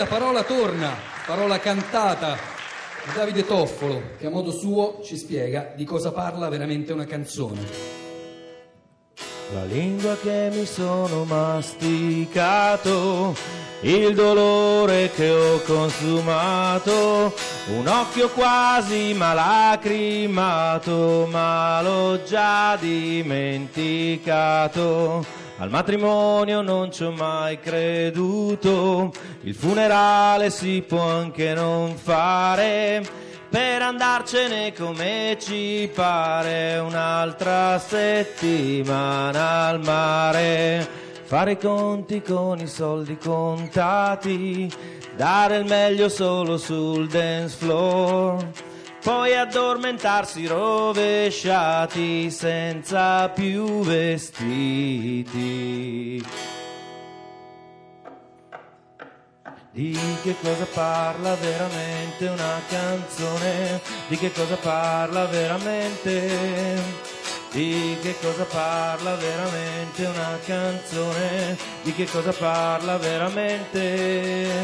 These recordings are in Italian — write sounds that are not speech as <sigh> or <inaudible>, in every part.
La parola torna, parola cantata Davide Toffolo, che a modo suo ci spiega di cosa parla veramente una canzone. La lingua che mi sono masticato, il dolore che ho consumato, un occhio quasi malacrimato, ma l'ho già dimenticato. Al matrimonio non ci ho mai creduto, il funerale si può anche non fare per andarcene come ci pare un'altra settimana al mare. Fare i conti con i soldi contati, dare il meglio solo sul dance floor, poi addormentarsi rovesciati senza più vestiti. Di che cosa parla veramente una canzone? Di che cosa parla veramente? Di che cosa parla veramente una canzone? Di che cosa parla veramente?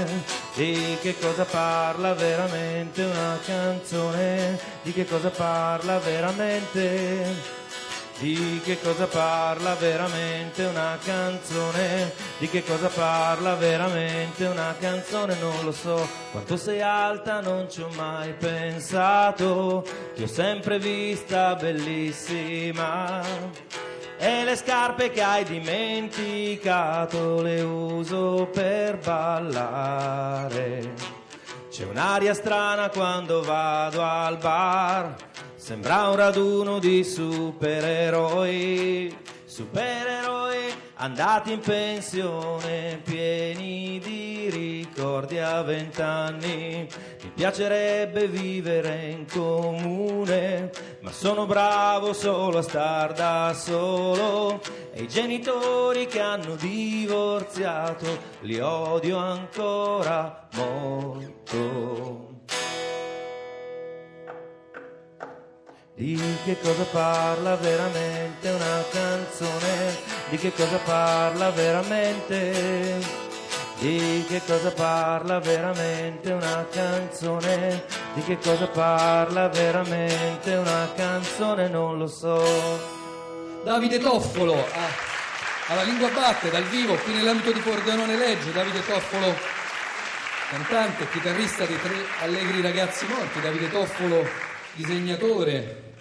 Di che cosa parla veramente una canzone? Di che cosa parla veramente? Di che cosa parla veramente una canzone? Di che cosa parla veramente una canzone? Non lo so, quanto sei alta non ci ho mai pensato, ti ho sempre vista bellissima. E le scarpe che hai dimenticato le uso per ballare. C'è un'aria strana quando vado al bar, sembra un raduno di supereroi, supereroi andati in pensione, pieni di ricordi a vent'anni. Mi piacerebbe vivere in comune, ma sono bravo solo a star da solo. E i genitori che hanno divorziato li odio ancora molto. Di che cosa parla veramente una canzone? Di che cosa parla veramente? Di che cosa parla veramente una canzone? Di che cosa parla veramente una canzone? Non lo so. Davide Toffolo a- alla lingua batte dal vivo qui nell'ambito di Pordenone Legge. Davide Toffolo, cantante e chitarrista dei tre allegri ragazzi morti. Davide Toffolo, disegnatore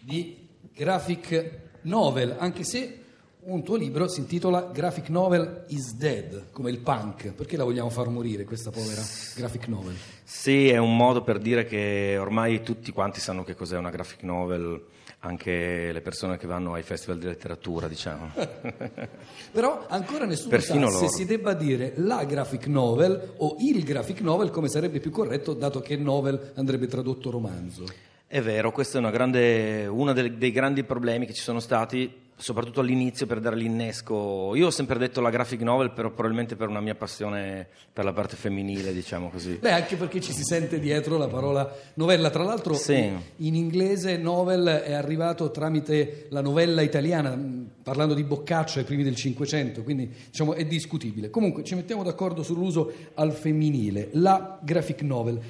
di graphic novel, anche se un tuo libro si intitola Graphic Novel is Dead, come il punk. Perché la vogliamo far morire questa povera graphic novel? Sì, è un modo per dire che ormai tutti quanti sanno che cos'è una graphic novel, anche le persone che vanno ai festival di letteratura, diciamo. <laughs> Però ancora nessuno Persino sa loro. se si debba dire la graphic novel o il graphic novel come sarebbe più corretto, dato che novel andrebbe tradotto romanzo. È vero, questo è una grande- uno dei grandi problemi che ci sono stati, soprattutto all'inizio per dare l'innesco. Io ho sempre detto la graphic novel, però probabilmente per una mia passione per la parte femminile, diciamo così. Beh, anche perché ci si sente dietro la parola novella. Tra l'altro, Sì. in, in inglese novel è arrivato tramite la novella italiana, mh, parlando di Boccaccio ai primi del Cinquecento, quindi diciamo è discutibile. Comunque ci mettiamo d'accordo sull'uso al femminile, la graphic novel.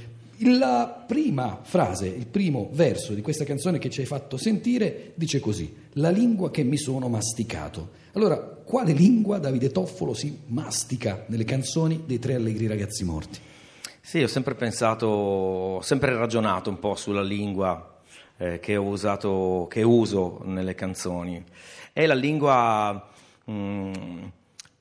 La prima frase, il primo verso di questa canzone che ci hai fatto sentire dice così: La lingua che mi sono masticato. Allora, quale lingua Davide Toffolo si mastica nelle canzoni dei tre allegri ragazzi morti? Sì, ho sempre pensato, ho sempre ragionato un po' sulla lingua eh, che usato, che uso nelle canzoni. È la lingua, mm,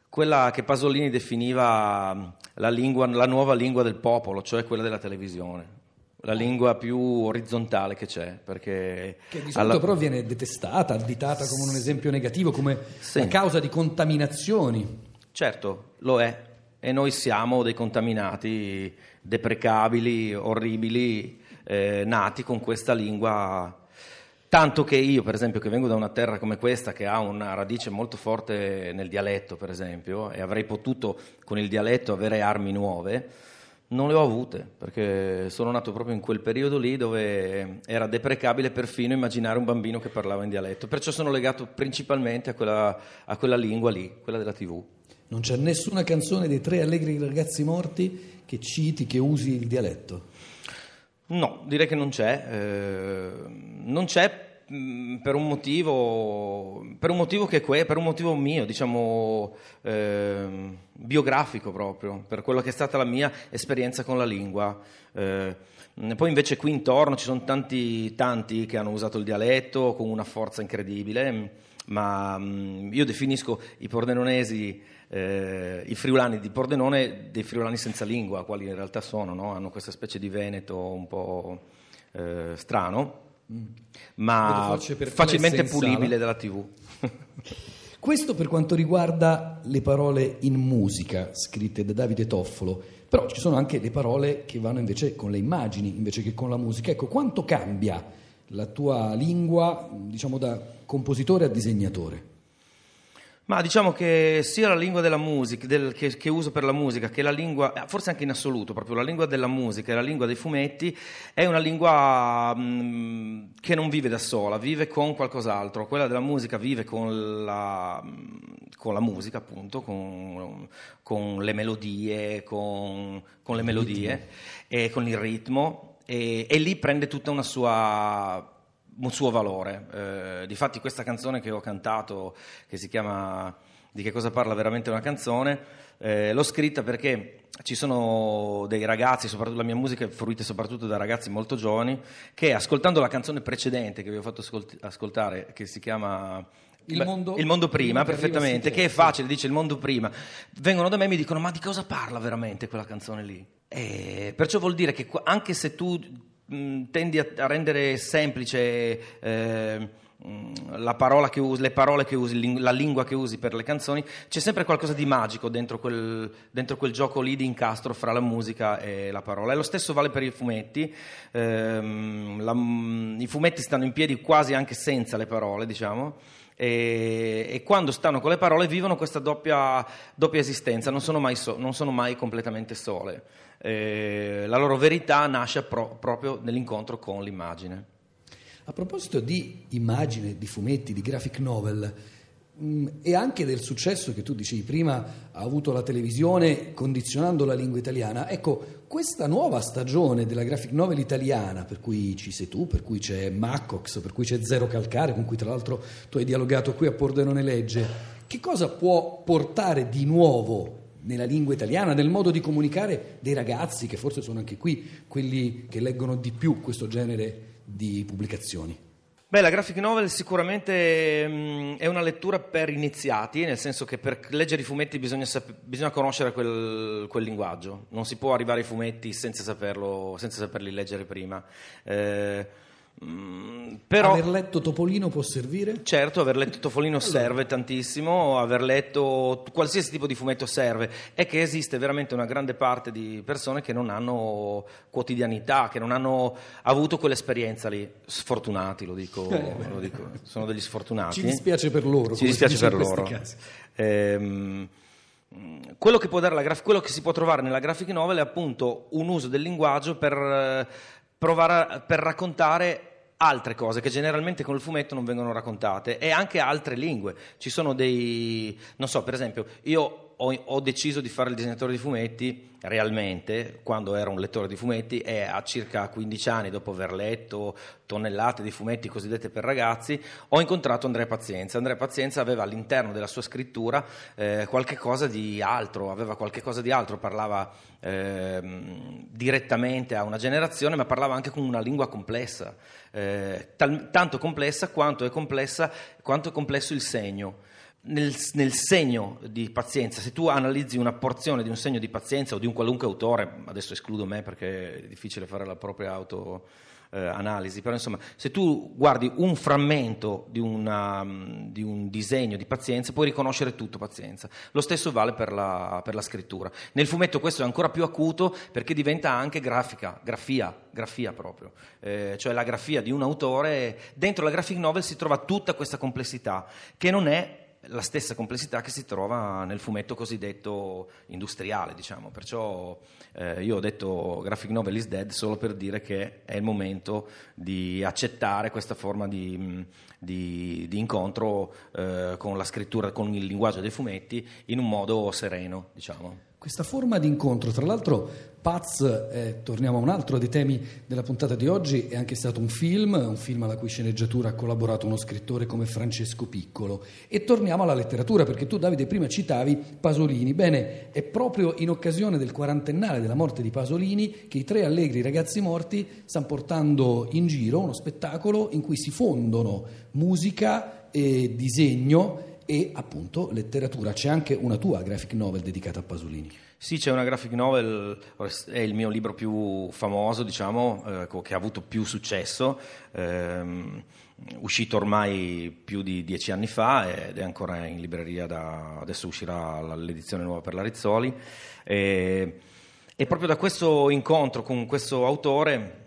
quella che Pasolini definiva la, lingua, la nuova lingua del popolo, cioè quella della televisione. La lingua più orizzontale che c'è, perché Che di solito alla- però viene detestata, additata come un esempio negativo, come Sì. causa di contaminazioni. Certo, lo è. E noi siamo dei contaminati deprecabili, orribili, eh, nati con questa lingua. Tanto che io, per esempio, che vengo da una terra come questa, che ha una radice molto forte nel dialetto, per esempio, e avrei potuto con il dialetto avere armi nuove, non le ho avute, perché sono nato proprio in quel periodo lì dove era deprecabile perfino immaginare un bambino che parlava in dialetto. Perciò sono legato principalmente a quella, a quella lingua lì, quella della TV. Non c'è nessuna canzone dei tre allegri ragazzi morti che citi, che usi il dialetto? No, direi che non c'è. Eh, non c'è per un motivo, per un motivo che è que, per un motivo mio, diciamo eh, biografico proprio, per quello che è stata la mia esperienza con la lingua. Eh, poi invece qui intorno ci sono tanti, tanti che hanno usato il dialetto con una forza incredibile, ma mm, io definisco i pordenonesi, eh, i friulani di Pordenone, dei friulani senza lingua, quali in realtà sono, no? hanno questa specie di veneto un po' eh, strano ma facilmente pulibile dalla TV. <laughs> Questo per quanto riguarda le parole in musica scritte da Davide Toffolo, però ci sono anche le parole che vanno invece con le immagini invece che con la musica. Ecco, quanto cambia la tua lingua, diciamo da compositore a disegnatore? Ma diciamo che sia la lingua della musica, del, che, che, uso per la musica, che la lingua, eh, forse anche in assoluto, proprio la lingua della musica e la lingua dei fumetti, è una lingua mh, che non vive da sola, vive con qualcos'altro. Quella della musica vive con la, con la musica, appunto, con, con, le melodie, con, con le melodie e con il ritmo, e, e lì prende tutta una sua un suo valore. Eh, difatti questa canzone che ho cantato, che si chiama Di che cosa parla veramente una canzone, eh, l'ho scritta perché ci sono dei ragazzi, soprattutto la mia musica è fruita soprattutto da ragazzi molto giovani, che ascoltando la canzone precedente che vi ho fatto ascoltare, che si chiama il mondo, il mondo, prima, perfettamente, che è facile, dice il mondo prima. Vengono da me e mi dicono: Ma di cosa parla veramente quella canzone lì? E perciò vuol dire che anche se tu mh, tendi a, a, rendere semplice eh, la parola che usi, le parole che usi, la lingua che usi per le canzoni, c'è sempre qualcosa di magico dentro quel, dentro quel, gioco lì di incastro fra la musica e la parola. E lo stesso vale per i fumetti. Ehm, la, I fumetti stanno in piedi quasi anche senza le parole, diciamo. E, e, quando stanno con le parole vivono questa doppia, doppia esistenza, non sono, mai so, non sono mai completamente sole. Eh, la loro verità nasce pro, proprio nell'incontro con l'immagine. A proposito di immagine, di fumetti, di graphic novel, e anche del successo che tu dicevi prima ha avuto la televisione condizionando la lingua italiana, ecco, questa nuova stagione della graphic novel italiana, per cui ci sei tu, per cui c'è Maccox, per cui c'è Zero Calcare, con cui tra l'altro tu hai dialogato qui a Pordenone Legge, che cosa può portare di nuovo nella lingua italiana, nel modo di comunicare dei ragazzi, che forse sono anche qui quelli che leggono di più questo genere di pubblicazioni? Beh, la graphic novel sicuramente mh, mm, è una lettura per iniziati, nel senso che per leggere i fumetti bisogna, sap- bisogna conoscere quel, quel, linguaggio, non si può arrivare ai fumetti senza, saperlo, senza saperli leggere prima. Eh, Mm, però, aver letto Topolino può servire? Certo, aver letto Topolino allora. serve tantissimo, aver letto qualsiasi tipo di fumetto serve. È che esiste veramente una grande parte di persone che non hanno quotidianità, che non hanno avuto quell'esperienza lì. Sfortunati, lo dico, eh, lo dico. sono degli sfortunati. Ci dispiace per loro. Ci dispiace per loro. Ehm, quello che, graf- quello che si può trovare nella graphic novel è appunto un uso del linguaggio per eh, provare per raccontare altre cose che generalmente con il fumetto non vengono raccontate e anche altre lingue. Ci sono dei, non so, per esempio, io ho, ho, deciso di fare il disegnatore di fumetti realmente quando ero un lettore di fumetti e a circa 15 anni dopo aver letto tonnellate di fumetti cosiddetti per ragazzi ho incontrato Andrea Pazienza. Andrea Pazienza aveva all'interno della sua scrittura eh, qualche cosa di altro, aveva qualche cosa di altro, parlava eh, direttamente a una generazione ma parlava anche con una lingua complessa, eh, tal, tanto complessa quanto è, complessa, quanto è complesso il segno nel, nel, segno di pazienza, se tu analizzi una porzione di un segno di pazienza o di un qualunque autore, adesso escludo me perché è difficile fare la propria autoanalisi, eh, però insomma, se tu guardi un frammento di, una, di, un disegno di pazienza, puoi riconoscere tutto pazienza. Lo stesso vale per la, per la, scrittura. Nel fumetto questo è ancora più acuto perché diventa anche grafica, grafia, grafia proprio, eh, cioè la grafia di un autore. Dentro la graphic novel si trova tutta questa complessità che non è la stessa complessità che si trova nel fumetto cosiddetto industriale, diciamo. Perciò eh, io ho detto graphic novel is dead solo per dire che è il momento di accettare questa forma di, di, di incontro eh, con la scrittura, con il linguaggio dei fumetti in un modo sereno, diciamo. Questa forma di incontro, tra l'altro Paz, eh, torniamo a un altro dei temi della puntata di oggi, è anche stato un film, un film alla cui sceneggiatura ha collaborato uno scrittore come Francesco Piccolo. E torniamo alla letteratura, perché tu Davide prima citavi Pasolini. Bene, è proprio in occasione del quarantennale della morte di Pasolini che i tre allegri ragazzi morti stanno portando in giro uno spettacolo in cui si fondono musica e disegno e appunto letteratura. C'è anche una tua graphic novel dedicata a Pasolini. Sì, c'è una graphic novel, è il mio libro più famoso, diciamo, eh, che ha avuto più successo, ehm, uscito ormai più di dieci anni fa ed è ancora in libreria, da, adesso uscirà l'edizione nuova per la Rizzoli. E, e proprio da questo incontro con questo autore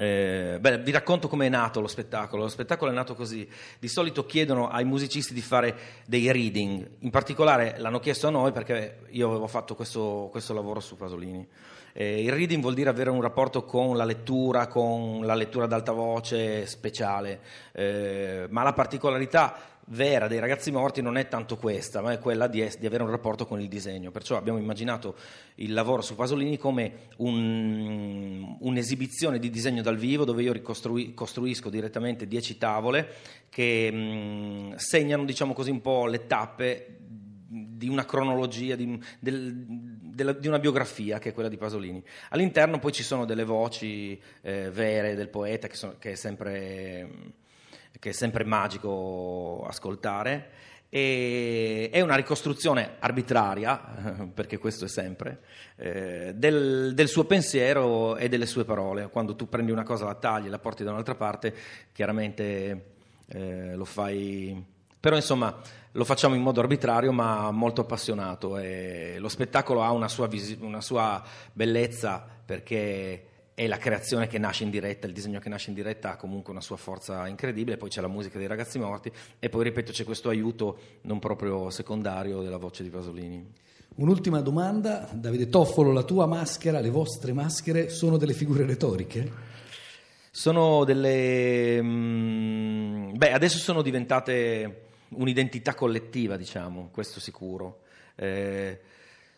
eh, beh, vi racconto come è nato lo spettacolo. Lo spettacolo è nato così. Di solito chiedono ai musicisti di fare dei reading, in particolare l'hanno chiesto a noi perché io avevo fatto questo, questo lavoro su Pasolini. Eh, il reading vuol dire avere un rapporto con la lettura, con la lettura ad alta voce speciale, eh, ma la particolarità vera dei ragazzi morti non è tanto questa, ma è quella di, es- di, avere un rapporto con il disegno. Perciò abbiamo immaginato il lavoro su Pasolini come un, un'esibizione di disegno dal vivo dove io costruisco direttamente dieci tavole che mh, segnano, diciamo così, un po' le tappe di una cronologia, di, del, della, di, una biografia che è quella di Pasolini. All'interno poi ci sono delle voci eh, vere del poeta che, sono, che è sempre che è sempre magico ascoltare. E è una ricostruzione arbitraria, <laughs> perché questo è sempre, eh, del, del, suo pensiero e delle sue parole. Quando tu prendi una cosa, la tagli e la porti da un'altra parte, chiaramente eh, lo fai. Però insomma lo facciamo in modo arbitrario ma molto appassionato e lo spettacolo ha una sua, vis- una sua bellezza perché è la creazione che nasce in diretta, il disegno che nasce in diretta ha comunque una sua forza incredibile, poi c'è la musica dei ragazzi morti e poi ripeto c'è questo aiuto non proprio secondario della voce di Pasolini. Un'ultima domanda, Davide Toffolo, la tua maschera, le vostre maschere sono delle figure retoriche? Sono delle... Mm, beh, adesso sono diventate un'identità collettiva, diciamo, questo sicuro. Eh,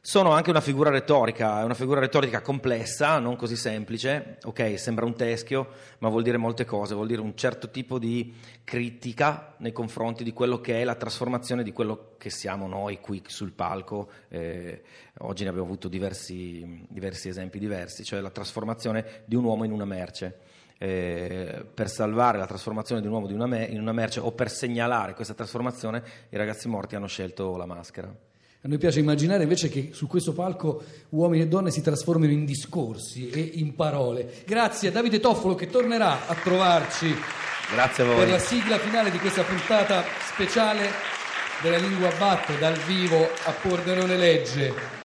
sono anche una figura retorica, è una figura retorica complessa, non così semplice. Ok, sembra un teschio, ma vuol dire molte cose, vuol dire un certo tipo di critica nei confronti di quello che è la trasformazione di quello che siamo noi qui sul palco. Eh, oggi ne abbiamo avuto diversi, diversi, esempi diversi, cioè la trasformazione di un uomo in una merce. Eh, per salvare la trasformazione di un uomo in una merce o per segnalare questa trasformazione, i ragazzi morti hanno scelto la maschera. A noi piace immaginare invece che su questo palco uomini e donne si trasformino in discorsi e in parole. Grazie a Davide Toffolo che tornerà a trovarci a voi. per la sigla finale di questa puntata speciale della lingua batte dal vivo a Pordenone Legge.